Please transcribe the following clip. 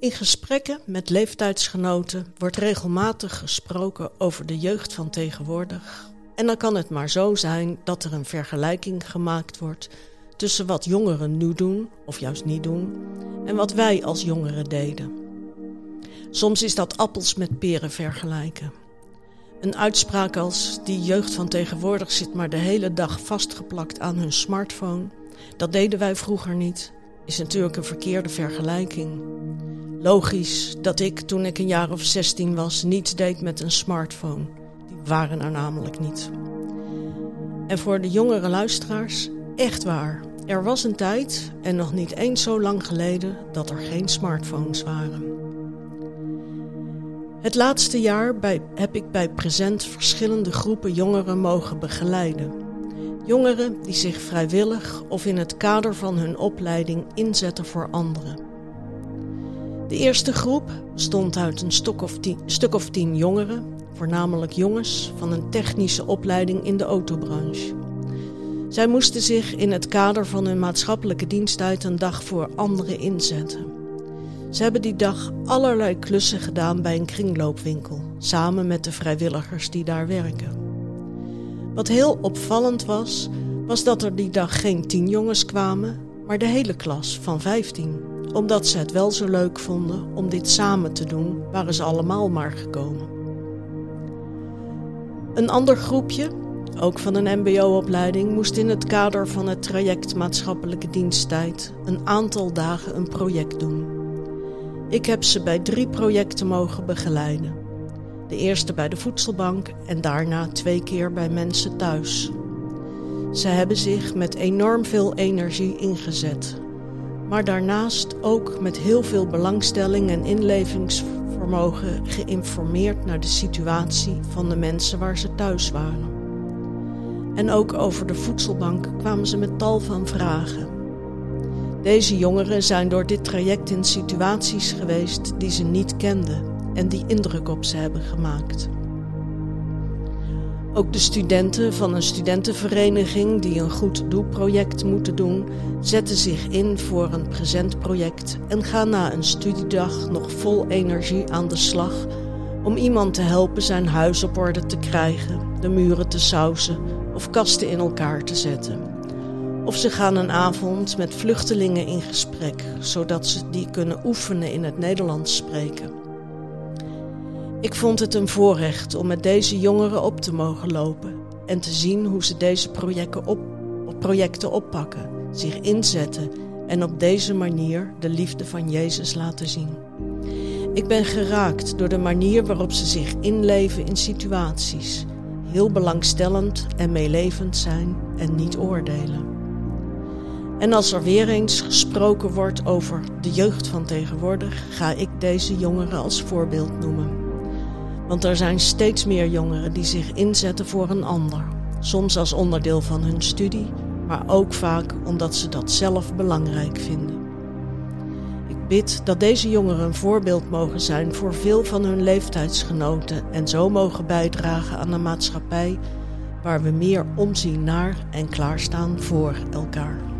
In gesprekken met leeftijdsgenoten wordt regelmatig gesproken over de jeugd van tegenwoordig. En dan kan het maar zo zijn dat er een vergelijking gemaakt wordt tussen wat jongeren nu doen, of juist niet doen, en wat wij als jongeren deden. Soms is dat appels met peren vergelijken. Een uitspraak als die jeugd van tegenwoordig zit maar de hele dag vastgeplakt aan hun smartphone, dat deden wij vroeger niet, is natuurlijk een verkeerde vergelijking. Logisch dat ik toen ik een jaar of 16 was niets deed met een smartphone. Die waren er namelijk niet. En voor de jongere luisteraars, echt waar. Er was een tijd, en nog niet eens zo lang geleden, dat er geen smartphones waren. Het laatste jaar bij, heb ik bij Present verschillende groepen jongeren mogen begeleiden. Jongeren die zich vrijwillig of in het kader van hun opleiding inzetten voor anderen. De eerste groep stond uit een stuk of, tien, stuk of tien jongeren, voornamelijk jongens van een technische opleiding in de autobranche. Zij moesten zich in het kader van hun maatschappelijke diensttijd een dag voor anderen inzetten. Ze hebben die dag allerlei klussen gedaan bij een kringloopwinkel, samen met de vrijwilligers die daar werken. Wat heel opvallend was, was dat er die dag geen tien jongens kwamen, maar de hele klas van vijftien. Omdat ze het wel zo leuk vonden om dit samen te doen, waren ze allemaal maar gekomen. Een ander groepje, ook van een MBO-opleiding, moest in het kader van het traject maatschappelijke diensttijd een aantal dagen een project doen. Ik heb ze bij drie projecten mogen begeleiden. De eerste bij de voedselbank en daarna twee keer bij mensen thuis. Ze hebben zich met enorm veel energie ingezet, maar daarnaast ook met heel veel belangstelling en inlevingsvermogen geïnformeerd naar de situatie van de mensen waar ze thuis waren. En ook over de voedselbank kwamen ze met tal van vragen. Deze jongeren zijn door dit traject in situaties geweest die ze niet kenden en die indruk op ze hebben gemaakt. Ook de studenten van een studentenvereniging die een goed doelproject moeten doen, zetten zich in voor een presentproject en gaan na een studiedag nog vol energie aan de slag om iemand te helpen zijn huis op orde te krijgen, de muren te sausen of kasten in elkaar te zetten. Of ze gaan een avond met vluchtelingen in gesprek, zodat ze die kunnen oefenen in het Nederlands spreken. Ik vond het een voorrecht om met deze jongeren op te mogen lopen en te zien hoe ze deze projecten, op, projecten oppakken, zich inzetten en op deze manier de liefde van Jezus laten zien. Ik ben geraakt door de manier waarop ze zich inleven in situaties, heel belangstellend en meelevend zijn en niet oordelen. En als er weer eens gesproken wordt over de jeugd van tegenwoordig, ga ik deze jongeren als voorbeeld noemen. Want er zijn steeds meer jongeren die zich inzetten voor een ander. Soms als onderdeel van hun studie, maar ook vaak omdat ze dat zelf belangrijk vinden. Ik bid dat deze jongeren een voorbeeld mogen zijn voor veel van hun leeftijdsgenoten en zo mogen bijdragen aan een maatschappij waar we meer omzien naar en klaarstaan voor elkaar.